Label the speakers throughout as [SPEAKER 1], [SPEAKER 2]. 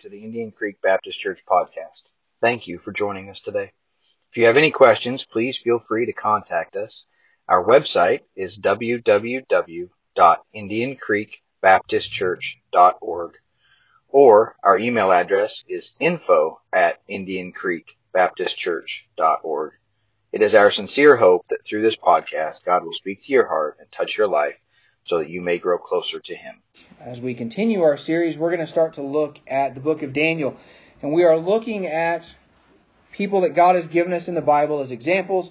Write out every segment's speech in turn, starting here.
[SPEAKER 1] to the Indian Creek Baptist Church podcast. Thank you for joining us today. If you have any questions, please feel free to contact us. Our website is www.indiancreekbaptistchurch.org or our email address is info at indiancreekbaptistchurch.org. It is our sincere hope that through this podcast, God will speak to your heart and touch your life so that you may grow closer to Him.
[SPEAKER 2] As we continue our series, we're going to start to look at the book of Daniel. And we are looking at people that God has given us in the Bible as examples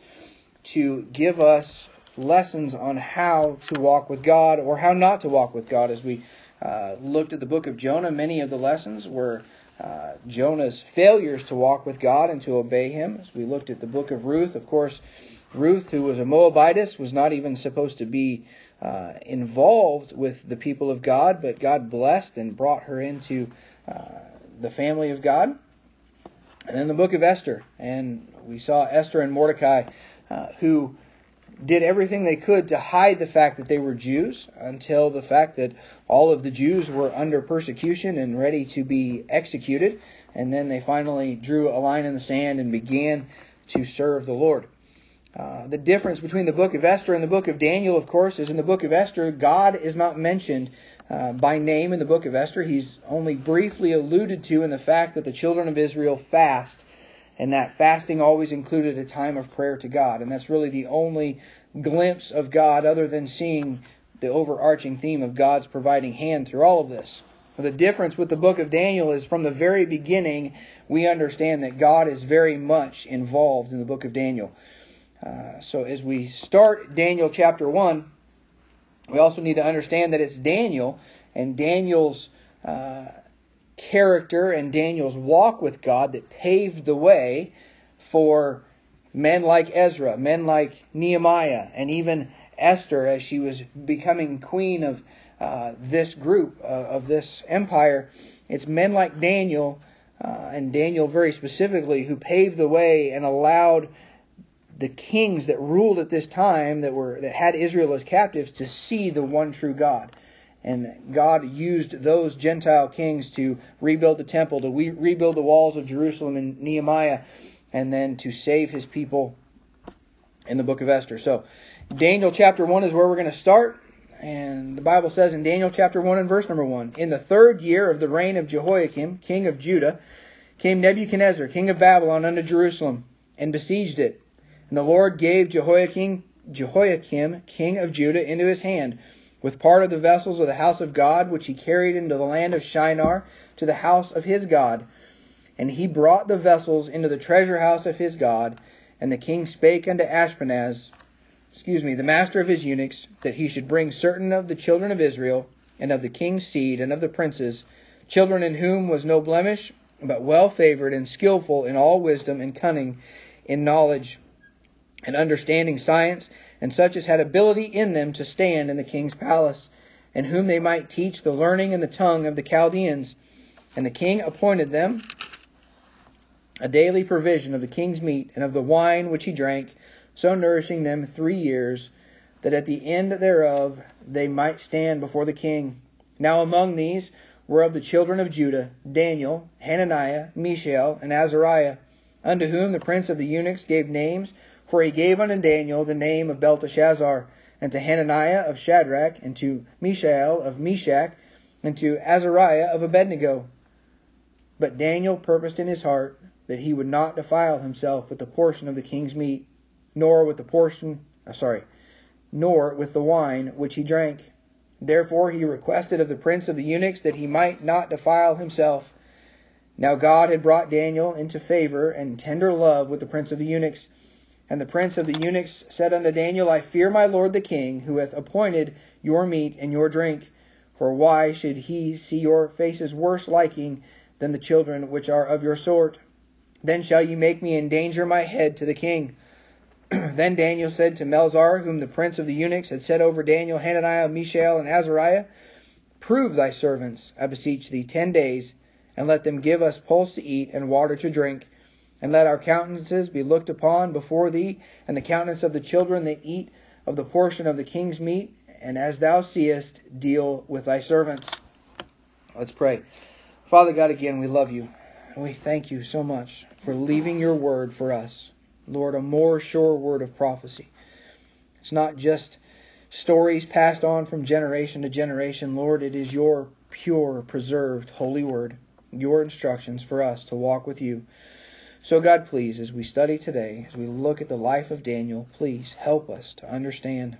[SPEAKER 2] to give us lessons on how to walk with God or how not to walk with God. As we uh, looked at the book of Jonah, many of the lessons were uh, Jonah's failures to walk with God and to obey Him. As we looked at the book of Ruth, of course, Ruth, who was a Moabitess, was not even supposed to be uh, involved with the people of God, but God blessed and brought her into uh, the family of God. And then the book of Esther, and we saw Esther and Mordecai, uh, who did everything they could to hide the fact that they were Jews until the fact that all of the Jews were under persecution and ready to be executed. And then they finally drew a line in the sand and began to serve the Lord. Uh, the difference between the book of Esther and the book of Daniel, of course, is in the book of Esther, God is not mentioned uh, by name in the book of Esther. He's only briefly alluded to in the fact that the children of Israel fast, and that fasting always included a time of prayer to God. And that's really the only glimpse of God other than seeing the overarching theme of God's providing hand through all of this. The difference with the book of Daniel is from the very beginning, we understand that God is very much involved in the book of Daniel. Uh, so as we start Daniel chapter 1, we also need to understand that it's Daniel and Daniel's uh, character and Daniel's walk with God that paved the way for men like Ezra, men like Nehemiah, and even Esther as she was becoming queen of uh, this group, uh, of this empire. It's men like Daniel, uh, and Daniel very specifically, who paved the way and allowed the kings that ruled at this time that were that had Israel as captives to see the one true God. And God used those Gentile kings to rebuild the temple, to re- rebuild the walls of Jerusalem in Nehemiah, and then to save his people in the book of Esther. So, Daniel chapter 1 is where we're going to start. And the Bible says in Daniel chapter 1 and verse number 1 In the third year of the reign of Jehoiakim, king of Judah, came Nebuchadnezzar, king of Babylon, unto Jerusalem, and besieged it. And the Lord gave Jehoiakim, Jehoiakim, king of Judah, into his hand, with part of the vessels of the house of God, which he carried into the land of Shinar, to the house of his God. And he brought the vessels into the treasure house of his God. And the king spake unto Ashpenaz, excuse me, the master of his eunuchs, that he should bring certain of the children of Israel, and of the king's seed, and of the princes, children in whom was no blemish, but well favored and skillful in all wisdom and cunning, in knowledge and understanding science, and such as had ability in them to stand in the king's palace, and whom they might teach the learning and the tongue of the Chaldeans. And the king appointed them a daily provision of the king's meat and of the wine which he drank, so nourishing them three years, that at the end thereof they might stand before the king. Now among these were of the children of Judah Daniel, Hananiah, Mishael, and Azariah, unto whom the prince of the eunuchs gave names for he gave unto Daniel the name of Belteshazzar, and to Hananiah of Shadrach, and to Mishael of Meshach, and to Azariah of Abednego. But Daniel purposed in his heart that he would not defile himself with the portion of the king's meat, nor with the portion, uh, sorry, nor with the wine which he drank. Therefore he requested of the prince of the eunuchs that he might not defile himself. Now God had brought Daniel into favor and tender love with the prince of the eunuchs and the prince of the eunuchs said unto Daniel, I fear my lord the king, who hath appointed your meat and your drink. For why should he see your faces worse liking than the children which are of your sort? Then shall ye make me endanger my head to the king. then Daniel said to Melzar, whom the prince of the eunuchs had set over Daniel, Hananiah, Mishael, and Azariah, Prove thy servants, I beseech thee, ten days, and let them give us pulse to eat and water to drink and let our countenances be looked upon before thee, and the countenance of the children that eat of the portion of the king's meat, and as thou seest, deal with thy servants. Let's pray. Father God, again, we love you. And we thank you so much for leaving your word for us. Lord, a more sure word of prophecy. It's not just stories passed on from generation to generation. Lord, it is your pure, preserved, holy word, your instructions for us to walk with you. So, God, please, as we study today, as we look at the life of Daniel, please help us to understand.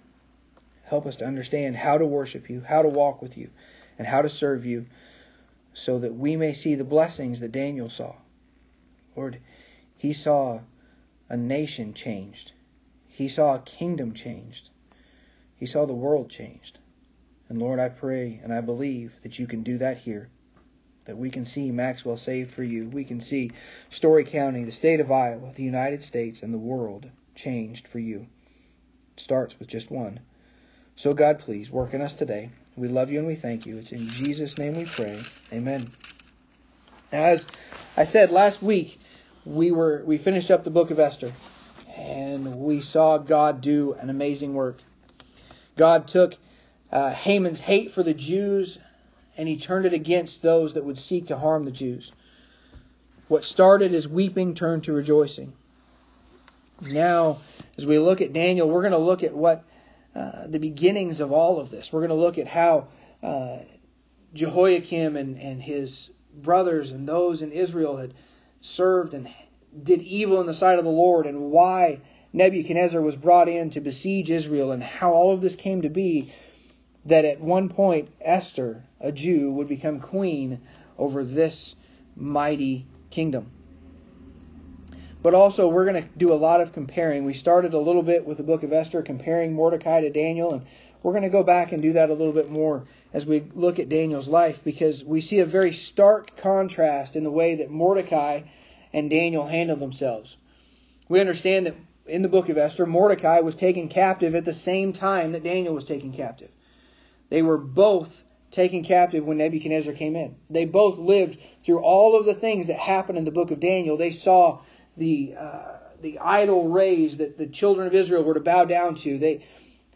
[SPEAKER 2] Help us to understand how to worship you, how to walk with you, and how to serve you, so that we may see the blessings that Daniel saw. Lord, he saw a nation changed, he saw a kingdom changed, he saw the world changed. And Lord, I pray and I believe that you can do that here. That we can see Maxwell saved for you. We can see Story County, the state of Iowa, the United States, and the world changed for you. It starts with just one. So, God, please work in us today. We love you and we thank you. It's in Jesus' name we pray. Amen. Now, as I said last week, we were we finished up the book of Esther, and we saw God do an amazing work. God took uh, Haman's hate for the Jews and he turned it against those that would seek to harm the Jews. What started as weeping turned to rejoicing. Now, as we look at Daniel, we're going to look at what uh, the beginnings of all of this. We're going to look at how uh, Jehoiakim and, and his brothers and those in Israel had served and did evil in the sight of the Lord, and why Nebuchadnezzar was brought in to besiege Israel, and how all of this came to be that at one point Esther, a Jew, would become queen over this mighty kingdom. But also, we're going to do a lot of comparing. We started a little bit with the book of Esther, comparing Mordecai to Daniel, and we're going to go back and do that a little bit more as we look at Daniel's life because we see a very stark contrast in the way that Mordecai and Daniel handled themselves. We understand that in the book of Esther, Mordecai was taken captive at the same time that Daniel was taken captive. They were both taken captive when Nebuchadnezzar came in. They both lived through all of the things that happened in the book of Daniel. They saw the uh, the idol raised that the children of Israel were to bow down to. They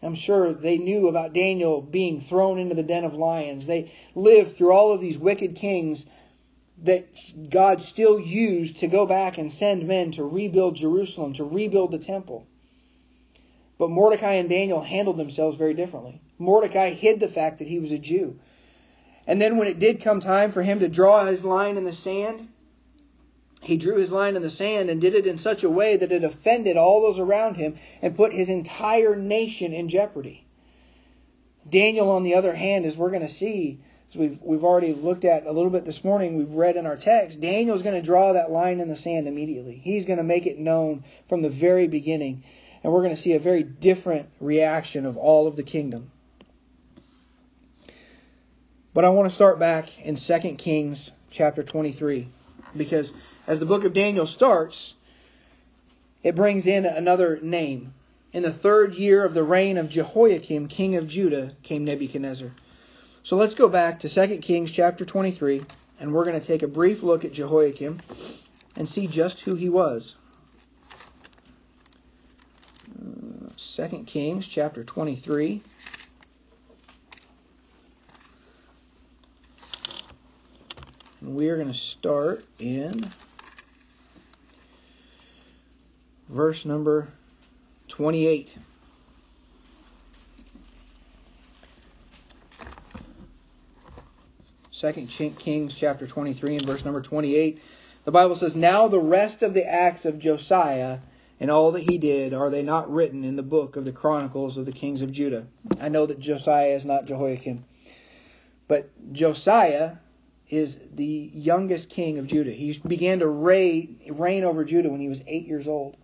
[SPEAKER 2] I'm sure they knew about Daniel being thrown into the den of lions. They lived through all of these wicked kings that God still used to go back and send men to rebuild Jerusalem, to rebuild the temple. But Mordecai and Daniel handled themselves very differently. Mordecai hid the fact that he was a Jew. And then when it did come time for him to draw his line in the sand, he drew his line in the sand and did it in such a way that it offended all those around him and put his entire nation in jeopardy. Daniel, on the other hand, as we're going to see, as we've, we've already looked at a little bit this morning, we've read in our text, Daniel's going to draw that line in the sand immediately. He's going to make it known from the very beginning. And we're going to see a very different reaction of all of the kingdom. But I want to start back in 2 Kings chapter 23 because as the book of Daniel starts, it brings in another name. In the third year of the reign of Jehoiakim, king of Judah, came Nebuchadnezzar. So let's go back to 2 Kings chapter 23, and we're going to take a brief look at Jehoiakim and see just who he was. Uh, 2 Kings chapter 23. We're going to start in verse number 28. Second Kings chapter 23 and verse number 28. The Bible says, Now the rest of the acts of Josiah and all that he did, are they not written in the book of the Chronicles of the kings of Judah? I know that Josiah is not Jehoiakim. But Josiah is the youngest king of Judah. He began to reign, reign over Judah when he was eight years old.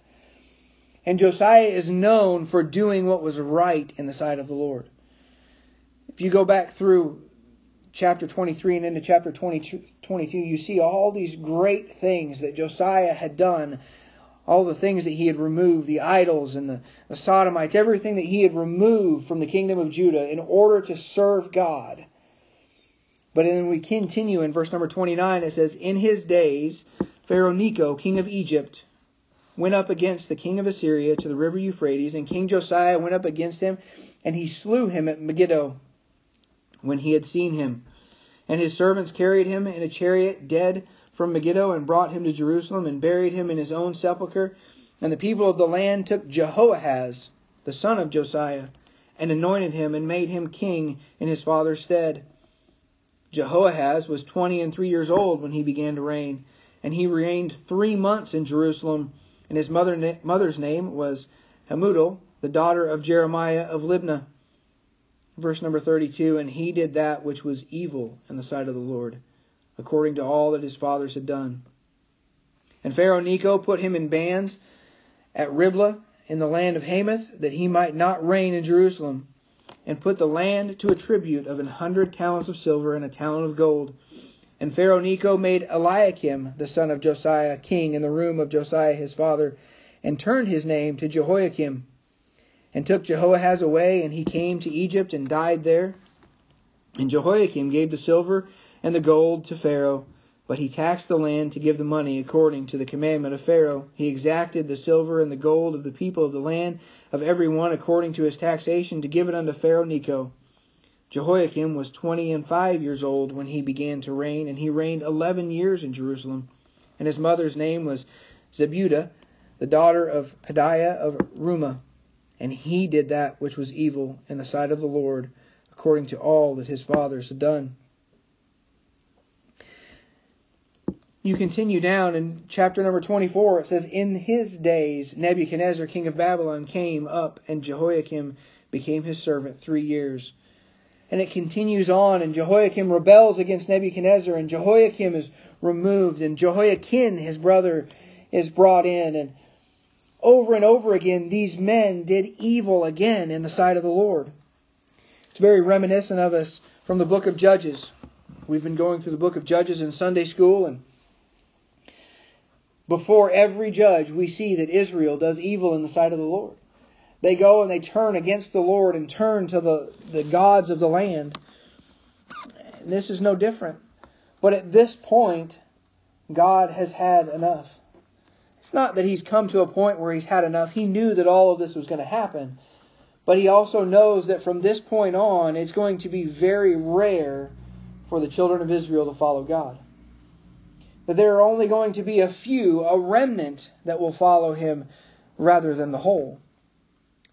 [SPEAKER 2] And Josiah is known for doing what was right in the sight of the Lord. If you go back through chapter 23 and into chapter 22, 22, you see all these great things that Josiah had done, all the things that he had removed, the idols and the, the Sodomites, everything that he had removed from the kingdom of Judah in order to serve God. But then we continue in verse number 29, it says, In his days, Pharaoh Necho, king of Egypt, went up against the king of Assyria to the river Euphrates, and King Josiah went up against him, and he slew him at Megiddo when he had seen him. And his servants carried him in a chariot dead from Megiddo and brought him to Jerusalem and buried him in his own sepulchre. And the people of the land took Jehoahaz, the son of Josiah, and anointed him and made him king in his father's stead. Jehoahaz was twenty and three years old when he began to reign, and he reigned three months in Jerusalem. And his mother, mother's name was Hamutal, the daughter of Jeremiah of Libnah. Verse number 32 And he did that which was evil in the sight of the Lord, according to all that his fathers had done. And Pharaoh Necho put him in bands at Riblah in the land of Hamath, that he might not reign in Jerusalem, and put the land to a tribute of an hundred talents of silver and a talent of gold. And Pharaoh Necho made Eliakim, the son of Josiah, king in the room of Josiah his father, and turned his name to Jehoiakim, and took Jehoahaz away, and he came to Egypt and died there. And Jehoiakim gave the silver and the gold to Pharaoh, but he taxed the land to give the money according to the commandment of Pharaoh. He exacted the silver and the gold of the people of the land, of every one according to his taxation, to give it unto Pharaoh Necho. Jehoiakim was twenty and five years old when he began to reign, and he reigned eleven years in Jerusalem. And his mother's name was Zebudah, the daughter of Pedaiah of Rumah. And he did that which was evil in the sight of the Lord, according to all that his fathers had done. You continue down in chapter number 24, it says, In his days Nebuchadnezzar, king of Babylon, came up, and Jehoiakim became his servant three years. And it continues on, and Jehoiakim rebels against Nebuchadnezzar, and Jehoiakim is removed, and Jehoiakim, his brother, is brought in. And over and over again, these men did evil again in the sight of the Lord. It's very reminiscent of us from the book of Judges. We've been going through the book of Judges in Sunday school, and before every judge, we see that Israel does evil in the sight of the Lord. They go and they turn against the Lord and turn to the, the gods of the land. And this is no different. But at this point, God has had enough. It's not that he's come to a point where he's had enough. He knew that all of this was going to happen. But he also knows that from this point on, it's going to be very rare for the children of Israel to follow God that there are only going to be a few, a remnant, that will follow him rather than the whole.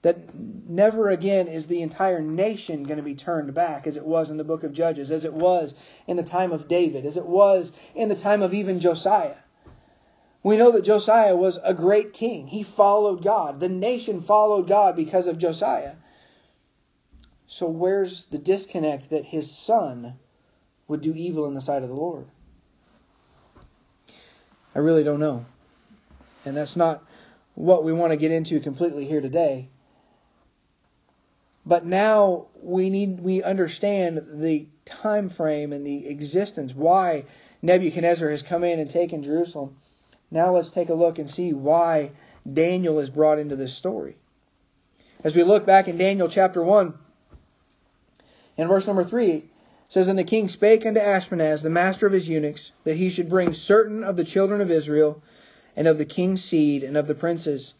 [SPEAKER 2] That never again is the entire nation going to be turned back as it was in the book of Judges, as it was in the time of David, as it was in the time of even Josiah. We know that Josiah was a great king. He followed God. The nation followed God because of Josiah. So where's the disconnect that his son would do evil in the sight of the Lord? I really don't know. And that's not what we want to get into completely here today. But now we need we understand the time frame and the existence why Nebuchadnezzar has come in and taken Jerusalem. Now let's take a look and see why Daniel is brought into this story. As we look back in Daniel chapter 1 in verse number 3, says, And the king spake unto Ashpenaz, the master of his eunuchs, that he should bring certain of the children of Israel, and of the king's seed, and of the princes.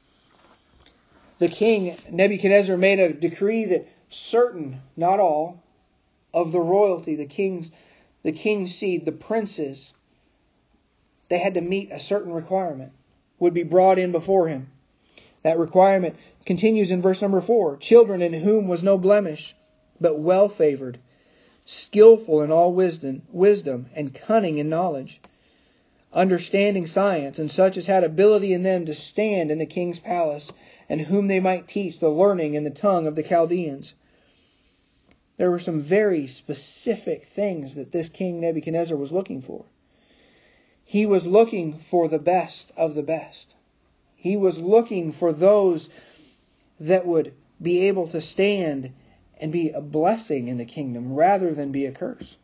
[SPEAKER 2] The king, Nebuchadnezzar, made a decree that certain, not all, of the royalty, the king's, the king's seed, the princes, they had to meet a certain requirement, would be brought in before him. That requirement continues in verse number four. Children in whom was no blemish, but well favored skillful in all wisdom, wisdom and cunning in knowledge, understanding science, and such as had ability in them to stand in the king's palace, and whom they might teach the learning and the tongue of the Chaldeans. There were some very specific things that this king Nebuchadnezzar was looking for. He was looking for the best of the best. He was looking for those that would be able to stand and be a blessing in the kingdom rather than be a curse.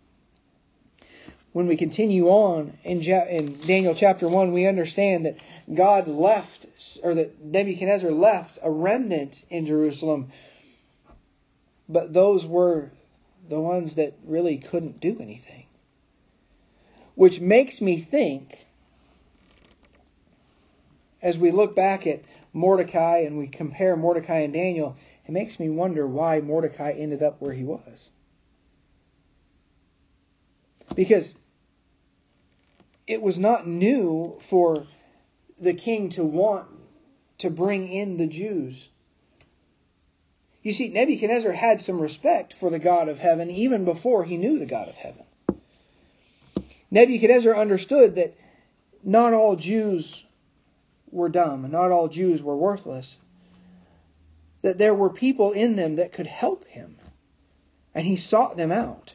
[SPEAKER 2] When we continue on in, in Daniel chapter 1, we understand that God left, or that Nebuchadnezzar left a remnant in Jerusalem, but those were the ones that really couldn't do anything. Which makes me think, as we look back at Mordecai and we compare Mordecai and Daniel, it makes me wonder why Mordecai ended up where he was. Because it was not new for the king to want to bring in the Jews. You see, Nebuchadnezzar had some respect for the God of heaven even before he knew the God of heaven. Nebuchadnezzar understood that not all Jews were dumb, and not all Jews were worthless, that there were people in them that could help him, and he sought them out.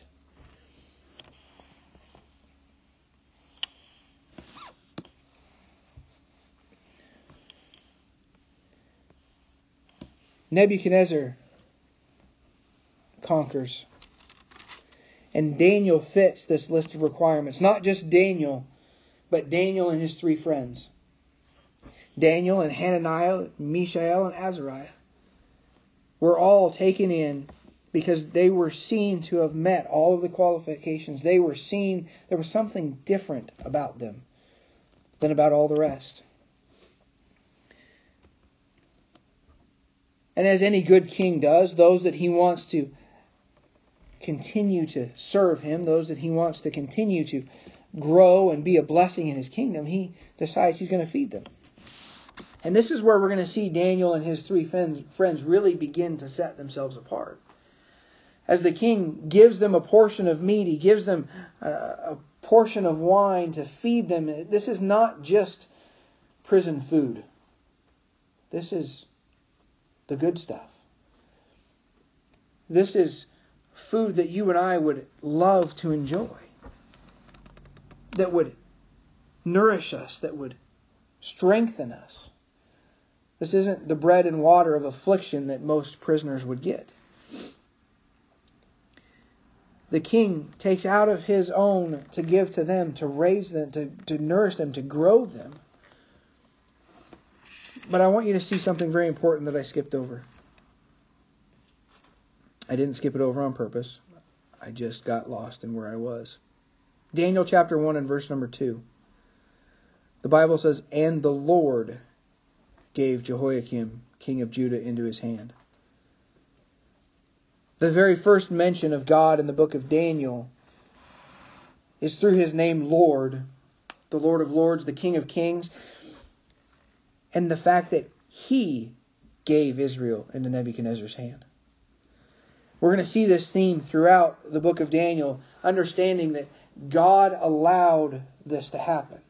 [SPEAKER 2] Nebuchadnezzar conquers. And Daniel fits this list of requirements. Not just Daniel, but Daniel and his three friends. Daniel and Hananiah, Mishael, and Azariah were all taken in because they were seen to have met all of the qualifications. They were seen, there was something different about them than about all the rest. And as any good king does, those that he wants to continue to serve him, those that he wants to continue to grow and be a blessing in his kingdom, he decides he's going to feed them. And this is where we're going to see Daniel and his three friends really begin to set themselves apart. As the king gives them a portion of meat, he gives them a portion of wine to feed them. This is not just prison food. This is the good stuff. This is food that you and I would love to enjoy, that would nourish us, that would strengthen us. This isn't the bread and water of affliction that most prisoners would get. The king takes out of his own to give to them, to raise them, to, to nourish them, to grow them. But I want you to see something very important that I skipped over. I didn't skip it over on purpose. I just got lost in where I was. Daniel chapter 1 and verse number 2. The Bible says, And the Lord gave Jehoiakim, king of Judah, into his hand. The very first mention of God in the book of Daniel is through his name Lord, the Lord of Lords, the King of Kings and the fact that he gave Israel into Nebuchadnezzar's hand. We're going to see this theme throughout the book of Daniel, understanding that God allowed this to happen.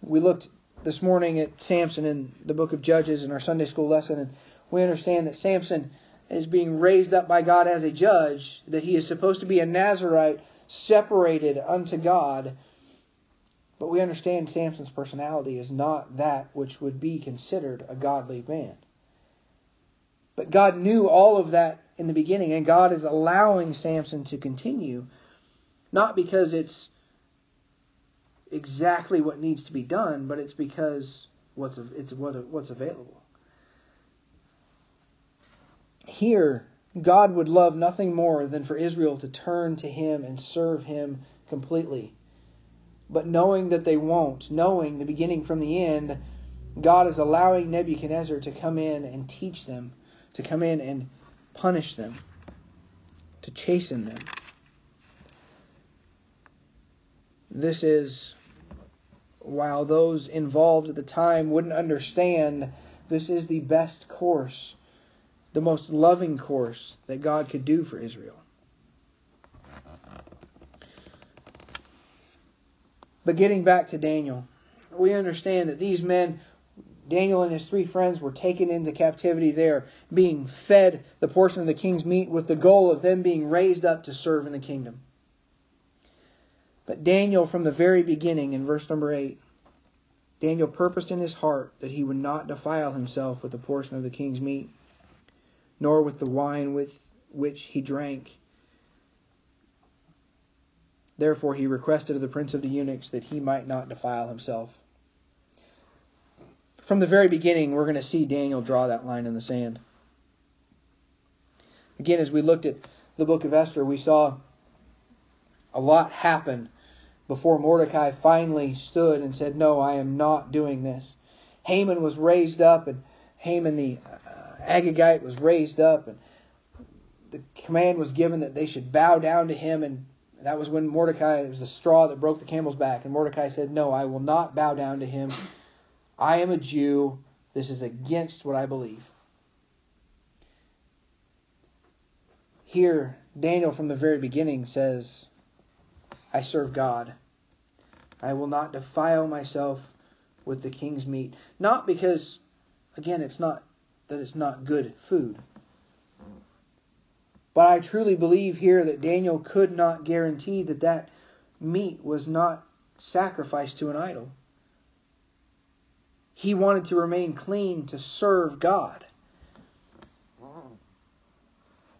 [SPEAKER 2] We looked this morning at Samson in the book of Judges in our Sunday school lesson, and we understand that Samson is being raised up by God as a judge, that he is supposed to be a Nazarite separated unto God, but we understand Samson's personality is not that which would be considered a godly man. But God knew all of that in the beginning, and God is allowing Samson to continue, not because it's exactly what needs to be done, but it's because what's it's what what's available. Here, God would love nothing more than for Israel to turn to Him and serve Him completely but knowing that they won't, knowing the beginning from the end, God is allowing Nebuchadnezzar to come in and teach them, to come in and punish them, to chasten them. This is, while those involved at the time wouldn't understand, this is the best course, the most loving course that God could do for Israel. But getting back to Daniel, we understand that these men, Daniel and his three friends, were taken into captivity there, being fed the portion of the king's meat with the goal of them being raised up to serve in the kingdom. But Daniel, from the very beginning, in verse number 8, Daniel purposed in his heart that he would not defile himself with a portion of the king's meat, nor with the wine with which he drank Therefore he requested of the prince of the eunuchs that he might not defile himself. From the very beginning, we're going to see Daniel draw that line in the sand. Again, as we looked at the book of Esther, we saw a lot happen before Mordecai finally stood and said, No, I am not doing this. Haman was raised up, and Haman the uh, Agagite was raised up, and the command was given that they should bow down to him and that was when Mordecai, it was the straw that broke the camel's back. And Mordecai said, No, I will not bow down to him. I am a Jew. This is against what I believe. Here, Daniel from the very beginning says, I serve God. I will not defile myself with the king's meat. Not because, again, it's not that it's not good food. But I truly believe here that Daniel could not guarantee that that meat was not sacrificed to an idol. He wanted to remain clean to serve God.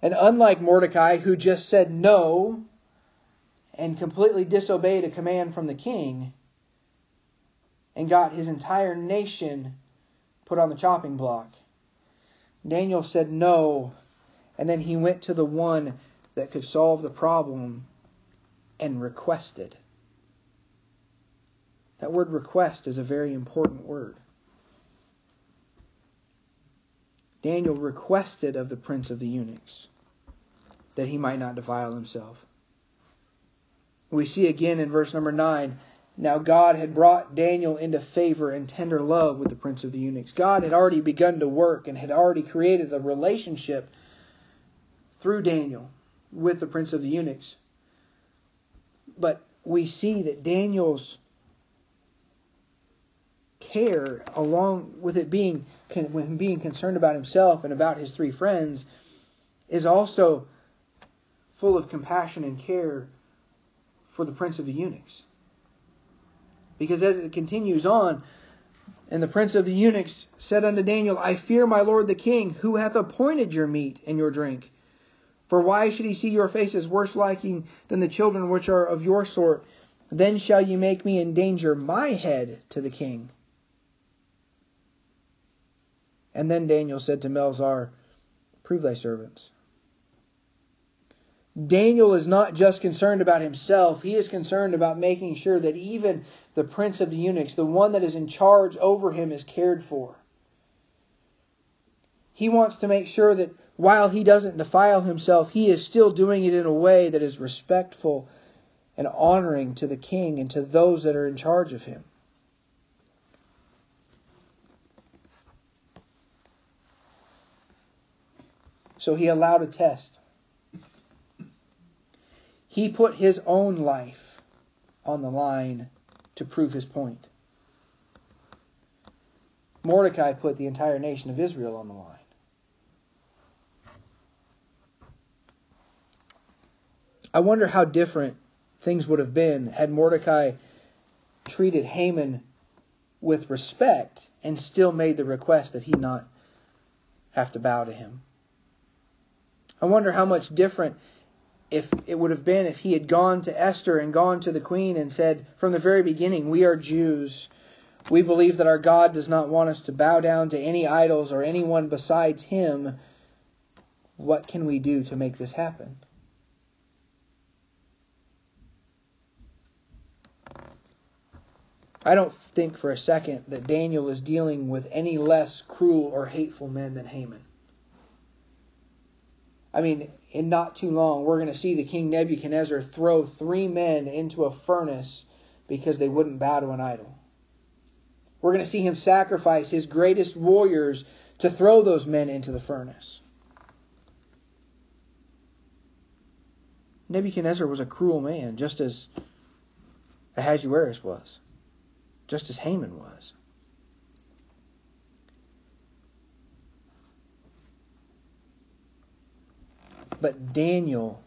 [SPEAKER 2] And unlike Mordecai, who just said no and completely disobeyed a command from the king and got his entire nation put on the chopping block, Daniel said no and then he went to the one that could solve the problem and requested. That word request is a very important word. Daniel requested of the prince of the eunuchs that he might not defile himself. We see again in verse number 9 now God had brought Daniel into favor and tender love with the prince of the eunuchs. God had already begun to work and had already created a relationship through Daniel with the prince of the eunuchs. But we see that Daniel's care, along with it being with him being concerned about himself and about his three friends, is also full of compassion and care for the prince of the eunuchs. Because as it continues on, and the prince of the eunuchs said unto Daniel, I fear my lord the king, who hath appointed your meat and your drink. For why should he see your faces worse liking than the children which are of your sort? Then shall ye make me endanger my head to the king. And then Daniel said to Melzar, Prove thy servants. Daniel is not just concerned about himself, he is concerned about making sure that even the prince of the eunuchs, the one that is in charge over him, is cared for. He wants to make sure that while he doesn't defile himself, he is still doing it in a way that is respectful and honoring to the king and to those that are in charge of him. So he allowed a test. He put his own life on the line to prove his point. Mordecai put the entire nation of Israel on the line. I wonder how different things would have been had Mordecai treated Haman with respect and still made the request that he not have to bow to him. I wonder how much different if it would have been if he had gone to Esther and gone to the queen and said from the very beginning, We are Jews. We believe that our God does not want us to bow down to any idols or anyone besides him. What can we do to make this happen? I don't think for a second that Daniel is dealing with any less cruel or hateful men than Haman. I mean, in not too long, we're going to see the king Nebuchadnezzar throw three men into a furnace because they wouldn't bow to an idol. We're going to see him sacrifice his greatest warriors to throw those men into the furnace. Nebuchadnezzar was a cruel man, just as Ahasuerus was just as Haman was. But Daniel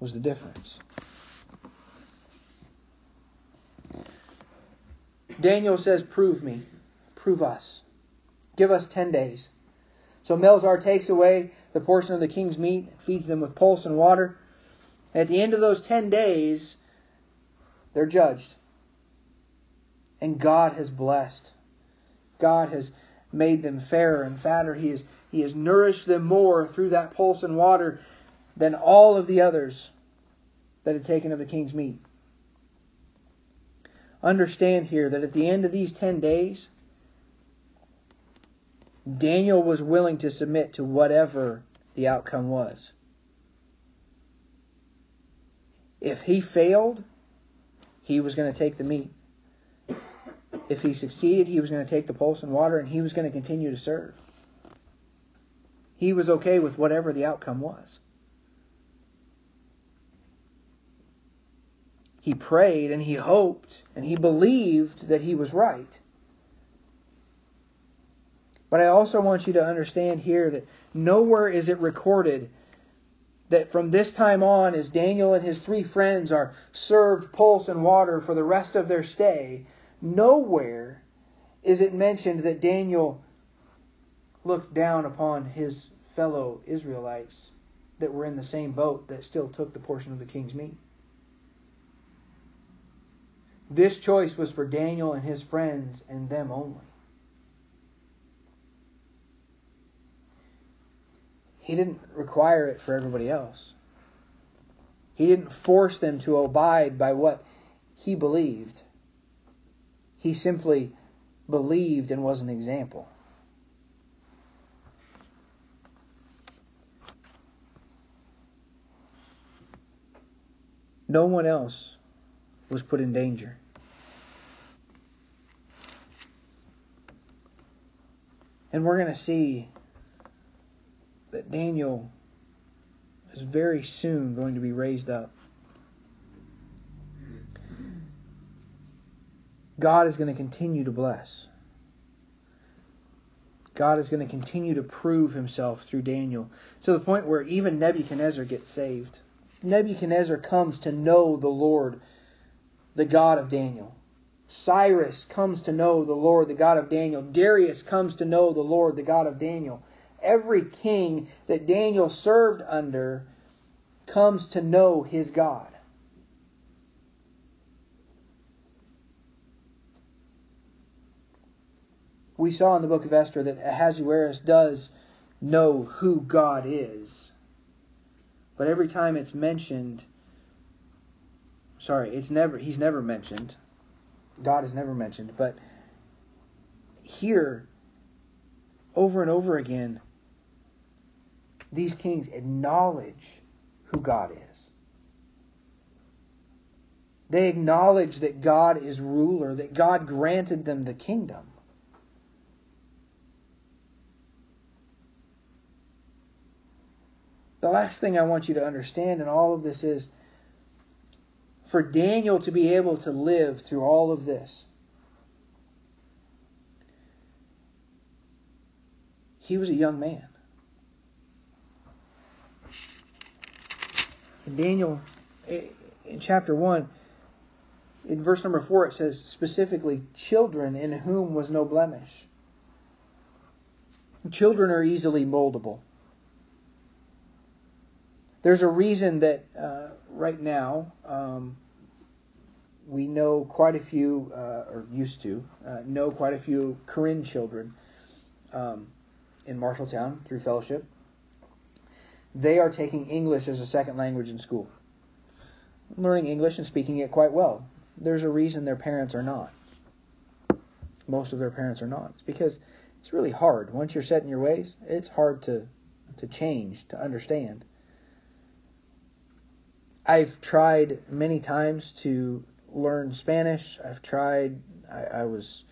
[SPEAKER 2] was the difference. Daniel says, Prove me. Prove us. Give us 10 days. So Melzar takes away the portion of the king's meat, feeds them with pulse and water. At the end of those 10 days, they're judged. And God has blessed. God has made them fairer and fatter. He has, he has nourished them more through that pulse and water than all of the others that had taken of the king's meat. Understand here that at the end of these 10 days, Daniel was willing to submit to whatever the outcome was. If he failed, he was going to take the meat. If he succeeded, he was going to take the pulse and water and he was going to continue to serve. He was okay with whatever the outcome was. He prayed and he hoped and he believed that he was right. But I also want you to understand here that nowhere is it recorded that from this time on, as Daniel and his three friends are served pulse and water for the rest of their stay, nowhere is it mentioned that Daniel looked down upon his fellow Israelites that were in the same boat that still took the portion of the king's meat. This choice was for Daniel and his friends and them only. He didn't require it for everybody else. He didn't force them to abide by what he believed. He simply believed and was an example. No one else was put in danger. And we're going to see that Daniel is very soon going to be raised up. God is going to continue to bless. God is going to continue to prove himself through Daniel to the point where even Nebuchadnezzar gets saved. Nebuchadnezzar comes to know the Lord, the God of Daniel. Cyrus comes to know the Lord, the God of Daniel. Darius comes to know the Lord, the God of Daniel every king that Daniel served under comes to know his God. We saw in the book of Esther that Ahasuerus does know who God is. But every time it's mentioned, sorry, it's never he's never mentioned. God is never mentioned, but here over and over again these kings acknowledge who God is. They acknowledge that God is ruler, that God granted them the kingdom. The last thing I want you to understand in all of this is for Daniel to be able to live through all of this, he was a young man. in Daniel, in chapter 1, in verse number 4, it says specifically, children in whom was no blemish. Children are easily moldable. There's a reason that uh, right now um, we know quite a few, uh, or used to uh, know quite a few Karen children um, in Marshalltown through fellowship they are taking English as a second language in school. Learning English and speaking it quite well. There's a reason their parents are not. Most of their parents are not. It's because it's really hard. Once you're set in your ways, it's hard to, to change, to understand. I've tried many times to learn Spanish. I've tried, I, I was,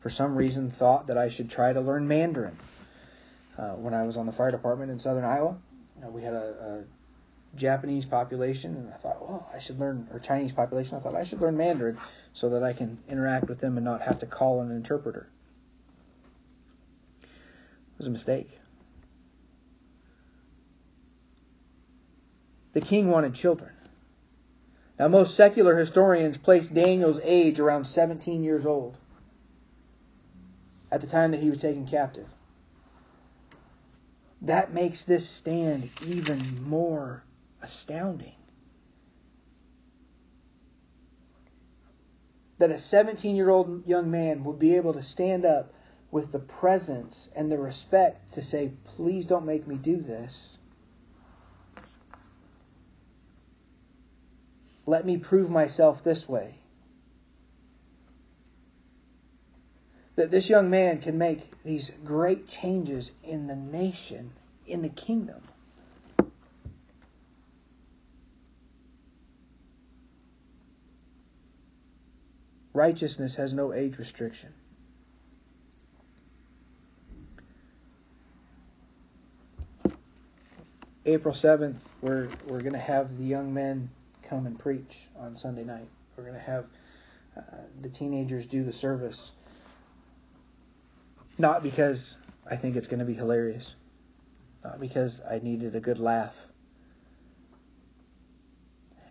[SPEAKER 2] for some reason, thought that I should try to learn Mandarin uh, when I was on the fire department in southern Iowa know, we had a, a Japanese population, and I thought, well, I should learn, or Chinese population, I thought I should learn Mandarin so that I can interact with them and not have to call an interpreter. It was a mistake. The king wanted children. Now, most secular historians place Daniel's age around 17 years old at the time that he was taken captive that makes this stand even more astounding. That a 17 year old young man would be able to stand up with the presence and the respect to say, Please don't make me do this. Let me prove myself this way. that this young man can make these great changes in the nation, in the kingdom. righteousness has no age restriction. April 7th, we're, we're going to have the young men come and preach on Sunday night. We're going to have uh, the teenagers do the service. Not because I think it's going to be hilarious, not because I needed a good laugh,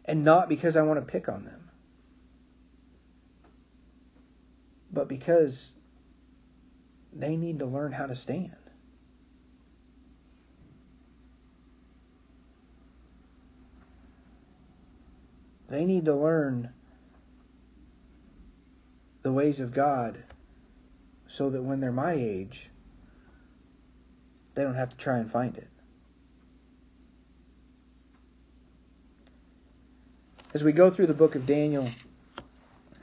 [SPEAKER 2] and not because I want to pick on them, but because they need to learn how to stand. They need to learn the ways of God so that when they're my age, they don't have to try and find it. As we go through the book of Daniel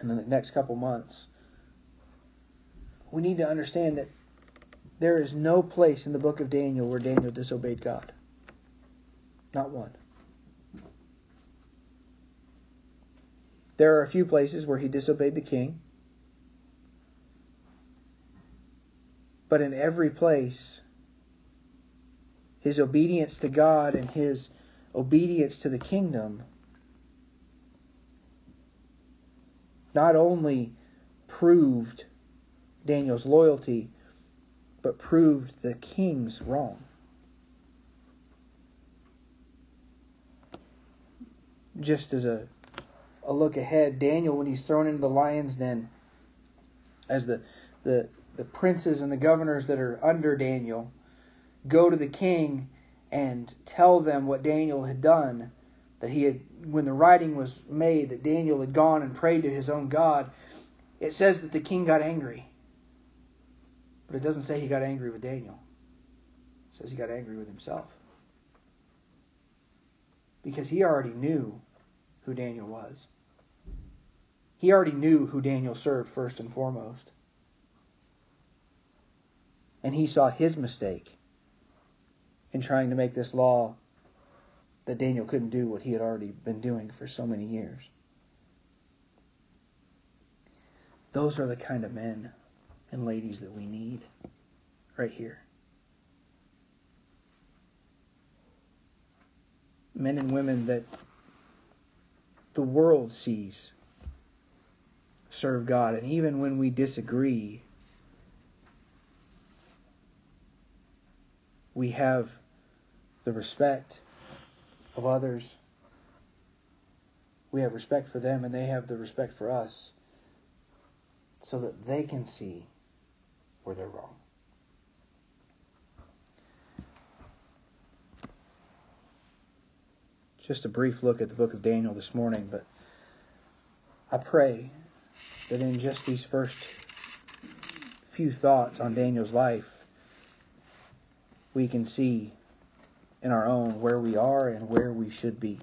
[SPEAKER 2] in the next couple months, we need to understand that there is no place in the book of Daniel where Daniel disobeyed God. Not one. There are a few places where he disobeyed the king. But in every place, his obedience to God and his obedience to the kingdom not only proved Daniel's loyalty, but proved the king's wrong. Just as a a look ahead, Daniel, when he's thrown into the lion's den, as the, the, the princes and the governors that are under Daniel go to the king and tell them what Daniel had done, that he had, when the writing was made, that Daniel had gone and prayed to his own God, it says that the king got angry. But it doesn't say he got angry with Daniel. It says he got angry with himself. Because he already knew who Daniel was. He already knew who Daniel served first and foremost. And he saw his mistake in trying to make this law that Daniel couldn't do what he had already been doing for so many years. Those are the kind of men and ladies that we need right here. Men and women that the world sees serve God. And even when we disagree, we have the respect of others. We have respect for them, and they have the respect for us so that they can see where they're wrong. Just a brief look at the book of Daniel this morning, but I pray that in just these first few thoughts on Daniel's life, we can see in our own where we are and where we should be.